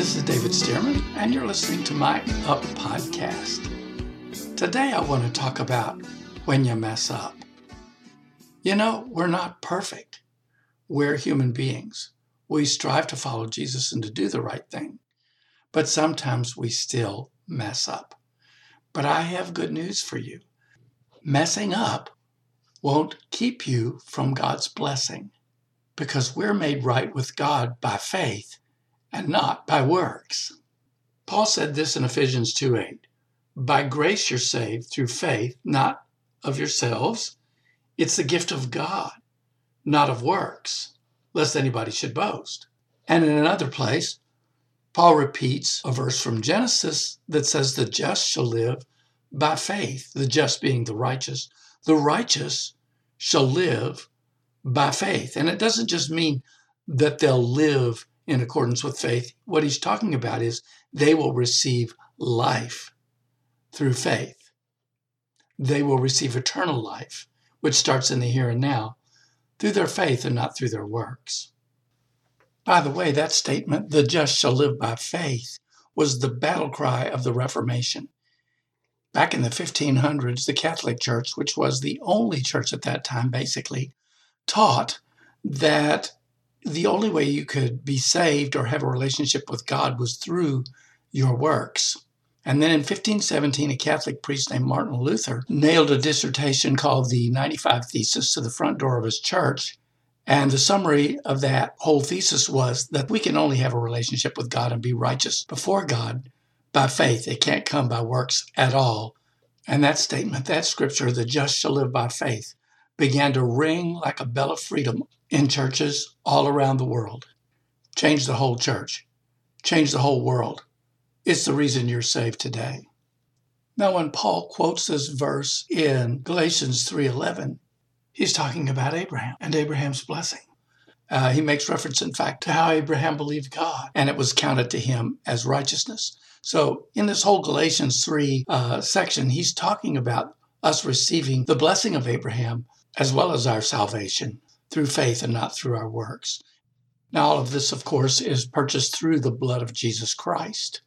This is David Stearman, and you're listening to my Up podcast. Today, I want to talk about when you mess up. You know, we're not perfect. We're human beings. We strive to follow Jesus and to do the right thing, but sometimes we still mess up. But I have good news for you. Messing up won't keep you from God's blessing because we're made right with God by faith and not by works. Paul said this in Ephesians 2 8. By grace you're saved through faith, not of yourselves. It's the gift of God, not of works, lest anybody should boast. And in another place, Paul repeats a verse from Genesis that says, The just shall live by faith, the just being the righteous. The righteous shall live by faith. And it doesn't just mean that they'll live in accordance with faith. What he's talking about is they will receive life through faith. They will receive eternal life, which starts in the here and now, through their faith and not through their works. By the way, that statement, the just shall live by faith, was the battle cry of the Reformation. Back in the 1500s, the Catholic Church, which was the only church at that time basically, taught that the only way you could be saved or have a relationship with God was through your works. And then in 1517, a Catholic priest named Martin Luther nailed a dissertation called the 95 Thesis to the front door of his church. And the summary of that whole thesis was that we can only have a relationship with God and be righteous before God by faith. It can't come by works at all. And that statement, that scripture, the just shall live by faith, began to ring like a bell of freedom in churches all around the world. Change the whole church, change the whole world. It's the reason you're saved today. Now, when Paul quotes this verse in Galatians 3:11, he's talking about Abraham and Abraham's blessing. Uh, he makes reference, in fact, to how Abraham believed God, and it was counted to him as righteousness. So, in this whole Galatians 3 uh, section, he's talking about us receiving the blessing of Abraham as well as our salvation through faith and not through our works. Now, all of this, of course, is purchased through the blood of Jesus Christ.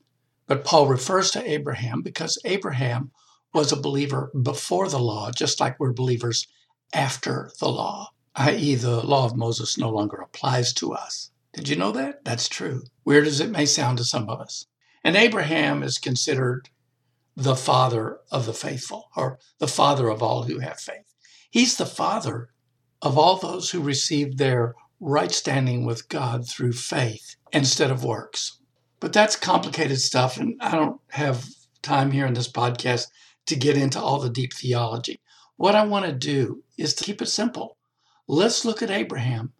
But Paul refers to Abraham because Abraham was a believer before the law, just like we're believers after the law, i.e., the law of Moses no longer applies to us. Did you know that? That's true. Weird as it may sound to some of us. And Abraham is considered the father of the faithful, or the father of all who have faith. He's the father of all those who received their right standing with God through faith instead of works. But that's complicated stuff, and I don't have time here in this podcast to get into all the deep theology. What I want to do is to keep it simple. Let's look at Abraham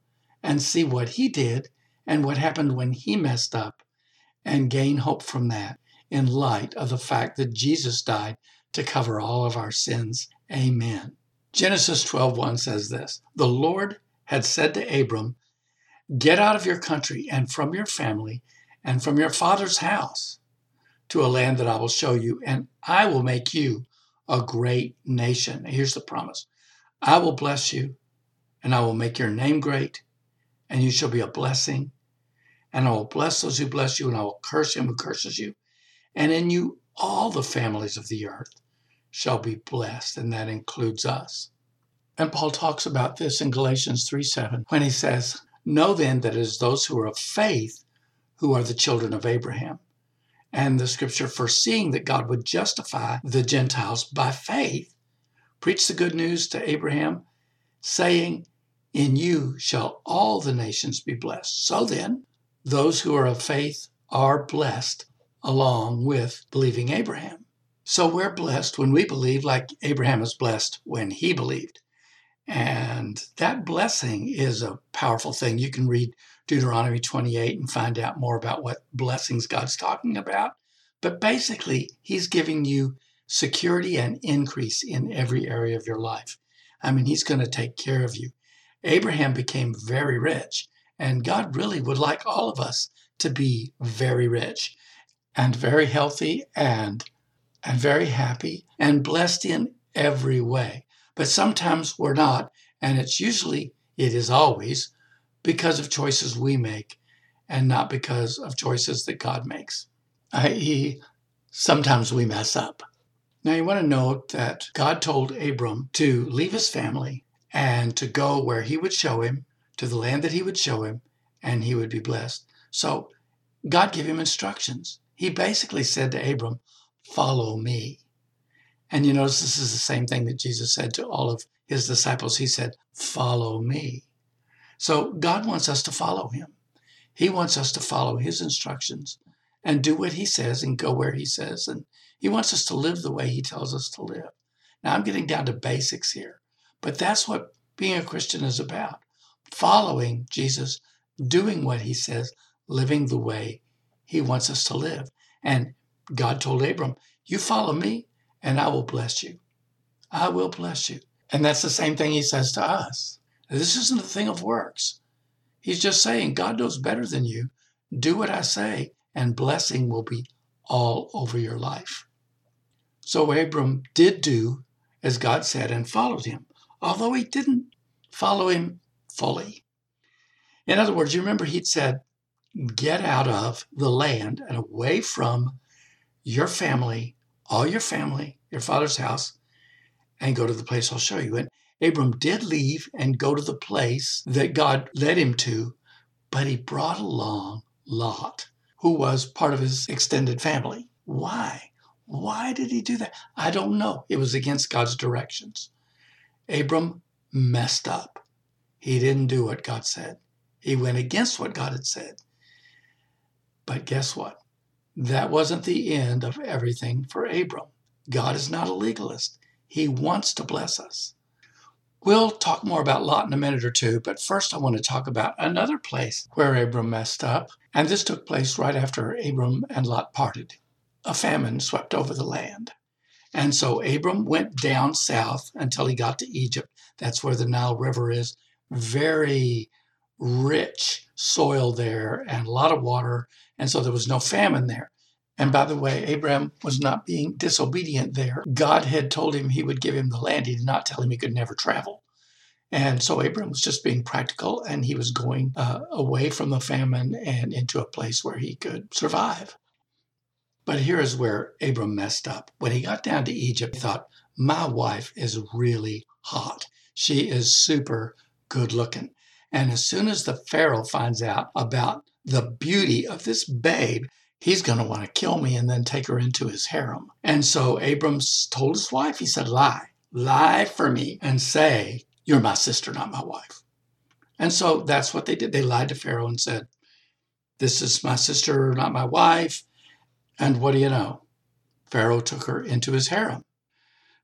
and see what he did and what happened when he messed up and gain hope from that in light of the fact that Jesus died to cover all of our sins. Amen. Genesis 12:1 says this, "The Lord had said to Abram, Get out of your country and from your family and from your father's house to a land that I will show you, and I will make you a great nation." Here's the promise. I will bless you, and I will make your name great, and you shall be a blessing. And I will bless those who bless you, and I will curse him who curses you. And in you all the families of the earth shall be blessed, and that includes us. And Paul talks about this in Galatians 3 7 when he says, Know then that it is those who are of faith who are the children of Abraham. And the scripture, foreseeing that God would justify the Gentiles by faith, preached the good news to Abraham, saying, In you shall all the nations be blessed. So then, those who are of faith are blessed along with believing Abraham. So we're blessed when we believe, like Abraham is blessed when he believed. And that blessing is a powerful thing. You can read Deuteronomy 28 and find out more about what blessings God's talking about. But basically, he's giving you security and increase in every area of your life. I mean, he's going to take care of you. Abraham became very rich, and God really would like all of us to be very rich and very healthy and and very happy and blessed in every way. But sometimes we're not, and it's usually, it is always, because of choices we make and not because of choices that God makes, i.e., sometimes we mess up. Now, you want to note that God told Abram to leave his family and to go where he would show him, to the land that he would show him, and he would be blessed. So, God gave him instructions. He basically said to Abram, Follow me. And you notice this is the same thing that Jesus said to all of his disciples. He said, Follow me. So God wants us to follow him. He wants us to follow his instructions and do what he says and go where he says. And he wants us to live the way he tells us to live. Now, I'm getting down to basics here, but that's what being a Christian is about following Jesus, doing what he says, living the way he wants us to live. And God told Abram, You follow me, and I will bless you. I will bless you. And that's the same thing he says to us. This isn't a thing of works. He's just saying, God knows better than you. Do what I say, and blessing will be all over your life. So Abram did do as God said and followed him, although he didn't follow him fully. In other words, you remember he'd said, Get out of the land and away from your family, all your family, your father's house, and go to the place I'll show you. And Abram did leave and go to the place that God led him to, but he brought along Lot, who was part of his extended family. Why? Why did he do that? I don't know. It was against God's directions. Abram messed up. He didn't do what God said. He went against what God had said. But guess what? That wasn't the end of everything for Abram. God is not a legalist. He wants to bless us. We'll talk more about Lot in a minute or two, but first I want to talk about another place where Abram messed up, and this took place right after Abram and Lot parted. A famine swept over the land. And so Abram went down south until he got to Egypt. That's where the Nile River is. Very rich soil there and a lot of water. And so there was no famine there. And by the way, Abraham was not being disobedient there. God had told him he would give him the land. He did not tell him he could never travel. And so Abraham was just being practical and he was going uh, away from the famine and into a place where he could survive. But here is where Abram messed up. When he got down to Egypt, he thought, my wife is really hot. She is super good looking. And as soon as the Pharaoh finds out about the beauty of this babe, he's going to want to kill me and then take her into his harem. And so Abram told his wife, he said, lie, lie for me and say, you're my sister, not my wife. And so that's what they did. They lied to Pharaoh and said, this is my sister, not my wife. And what do you know? Pharaoh took her into his harem.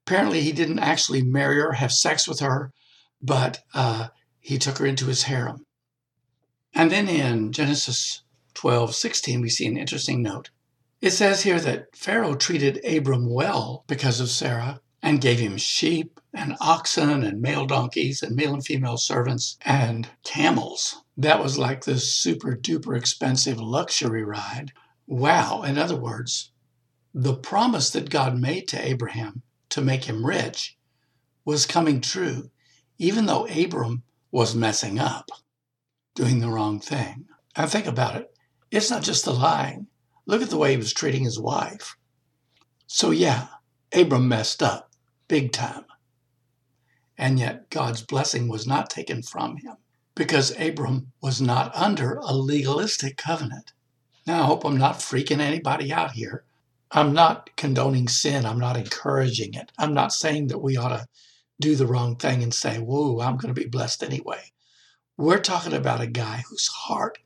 Apparently, he didn't actually marry her, have sex with her, but uh, he took her into his harem. And then in Genesis 12, 16, we see an interesting note. It says here that Pharaoh treated Abram well because of Sarah and gave him sheep and oxen and male donkeys and male and female servants and camels. That was like this super duper expensive luxury ride. Wow. In other words, the promise that God made to Abraham to make him rich was coming true, even though Abram was messing up, doing the wrong thing. And think about it. It's not just the lying. Look at the way he was treating his wife. So, yeah, Abram messed up big time. And yet, God's blessing was not taken from him because Abram was not under a legalistic covenant. Now, I hope I'm not freaking anybody out here. I'm not condoning sin. I'm not encouraging it. I'm not saying that we ought to do the wrong thing and say, Whoa, I'm going to be blessed anyway. We're talking about a guy whose heart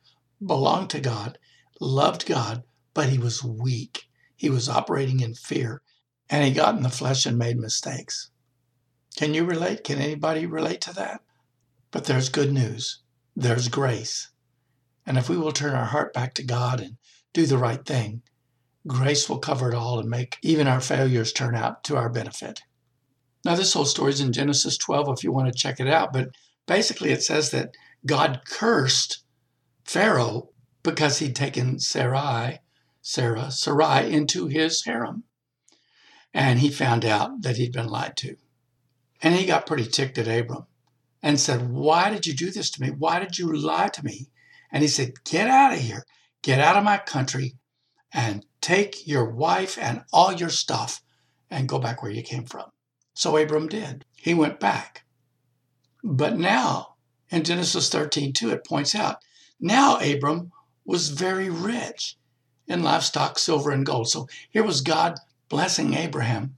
belonged to God, loved God, but he was weak. He was operating in fear, and he got in the flesh and made mistakes. Can you relate? Can anybody relate to that? But there's good news. There's grace. And if we will turn our heart back to God and do the right thing, grace will cover it all and make even our failures turn out to our benefit. Now, this whole story is in Genesis 12 if you want to check it out, but basically it says that God cursed Pharaoh because he'd taken Sarai, Sarah, Sarai into his harem. And he found out that he'd been lied to. And he got pretty ticked at Abram and said, Why did you do this to me? Why did you lie to me And he said, Get out of here. Get out of my country and take your wife and all your stuff and go back where you came from. So Abram did. He went back. But now, in Genesis 13, 2, it points out, now Abram was very rich in livestock, silver, and gold. So here was God blessing Abraham,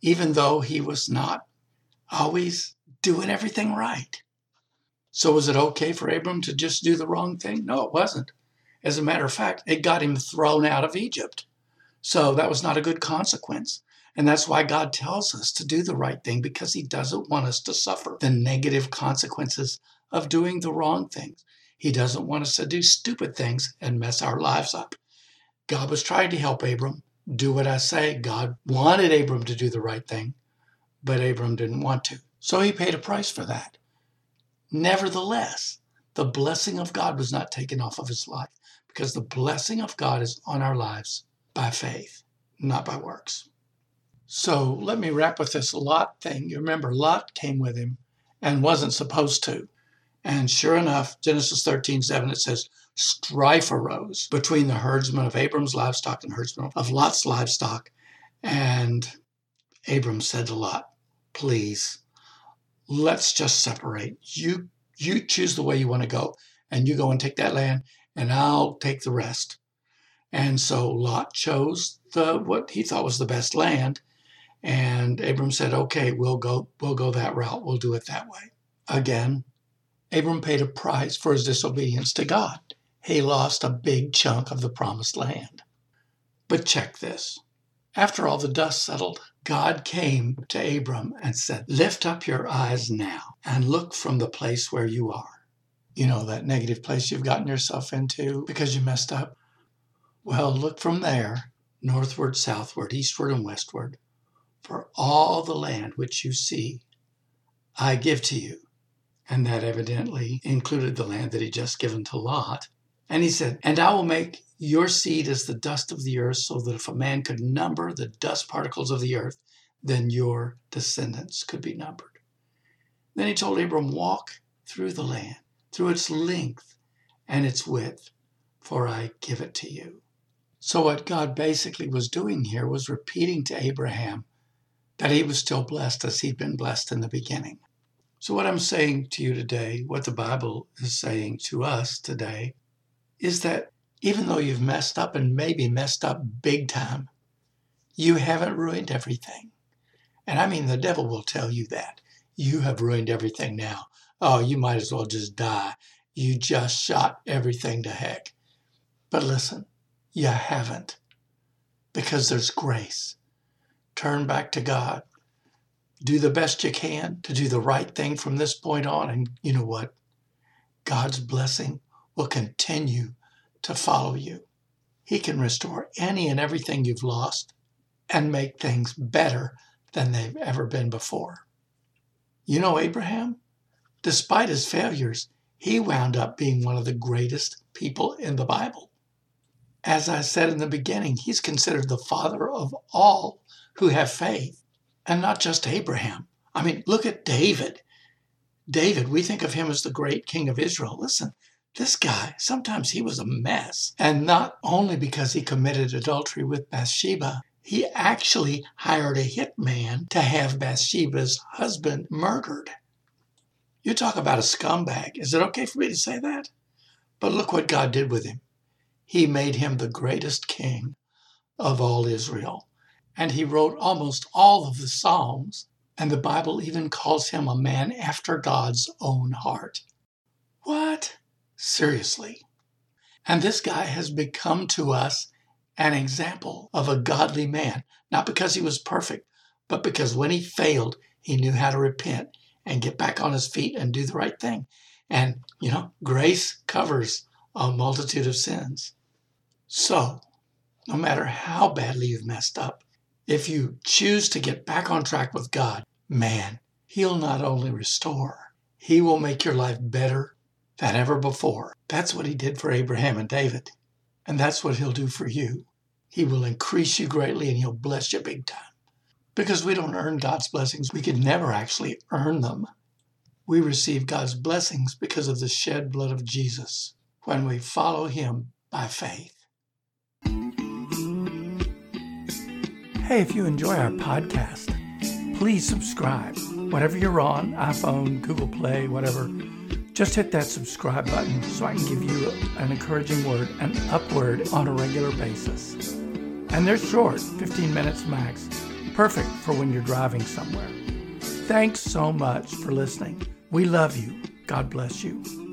even though he was not always doing everything right. So was it okay for Abram to just do the wrong thing? No, it wasn't. As a matter of fact, it got him thrown out of Egypt. So that was not a good consequence. And that's why God tells us to do the right thing because He doesn't want us to suffer the negative consequences of doing the wrong things. He doesn't want us to do stupid things and mess our lives up. God was trying to help Abram do what I say. God wanted Abram to do the right thing, but Abram didn't want to. So he paid a price for that. Nevertheless, the blessing of God was not taken off of his life because the blessing of God is on our lives by faith, not by works. So let me wrap with this Lot thing. You remember, Lot came with him and wasn't supposed to. And sure enough, Genesis 13, 7, it says, strife arose between the herdsmen of Abram's livestock and herdsmen of Lot's livestock. And Abram said to Lot, please, let's just separate. You you choose the way you want to go, and you go and take that land, and I'll take the rest. And so Lot chose the what he thought was the best land, and Abram said, "Okay, we'll go we'll go that route. We'll do it that way." Again, Abram paid a price for his disobedience to God he lost a big chunk of the promised land. But check this. After all the dust settled, God came to Abram and said, Lift up your eyes now and look from the place where you are. You know, that negative place you've gotten yourself into because you messed up? Well, look from there, northward, southward, eastward, and westward, for all the land which you see, I give to you. And that evidently included the land that he'd just given to Lot. And he said, And I will make your seed as the dust of the earth, so that if a man could number the dust particles of the earth, then your descendants could be numbered. Then he told Abram, Walk through the land, through its length and its width, for I give it to you. So, what God basically was doing here was repeating to Abraham that he was still blessed as he'd been blessed in the beginning. So, what I'm saying to you today, what the Bible is saying to us today, is that even though you've messed up and maybe messed up big time, you haven't ruined everything. And I mean, the devil will tell you that. You have ruined everything now. Oh, you might as well just die. You just shot everything to heck. But listen, you haven't because there's grace. Turn back to God. Do the best you can to do the right thing from this point on. And you know what? God's blessing will continue to follow you. He can restore any and everything you've lost and make things better than they've ever been before. You know, Abraham, despite his failures, he wound up being one of the greatest people in the Bible. As I said in the beginning, he's considered the father of all who have faith, and not just Abraham. I mean, look at David. David, we think of him as the great king of Israel. Listen, this guy, sometimes he was a mess. And not only because he committed adultery with Bathsheba, he actually hired a hitman to have Bathsheba's husband murdered. You talk about a scumbag. Is it okay for me to say that? But look what God did with him. He made him the greatest king of all Israel. And he wrote almost all of the Psalms. And the Bible even calls him a man after God's own heart. What? seriously. And this guy has become to us an example of a godly man, not because he was perfect, but because when he failed, he knew how to repent and get back on his feet and do the right thing. And, you know, grace covers a multitude of sins. So, no matter how badly you've messed up, if you choose to get back on track with God, man, He'll not only restore, He will make your life better than ever before. That's what he did for Abraham and David. And that's what he'll do for you. He will increase you greatly and he'll bless you big time. Because we don't earn God's blessings, we can never actually earn them. We receive God's blessings because of the shed blood of Jesus. when we follow Him by faith. Hey, if you enjoy our podcast, please subscribe. Whatever you're on, iPhone, Google Play, whatever, just hit that subscribe button so I can give you an encouraging word, an upward on a regular basis. And they're short, 15 minutes max, perfect for when you're driving somewhere. Thanks so much for listening. We love you. God bless you.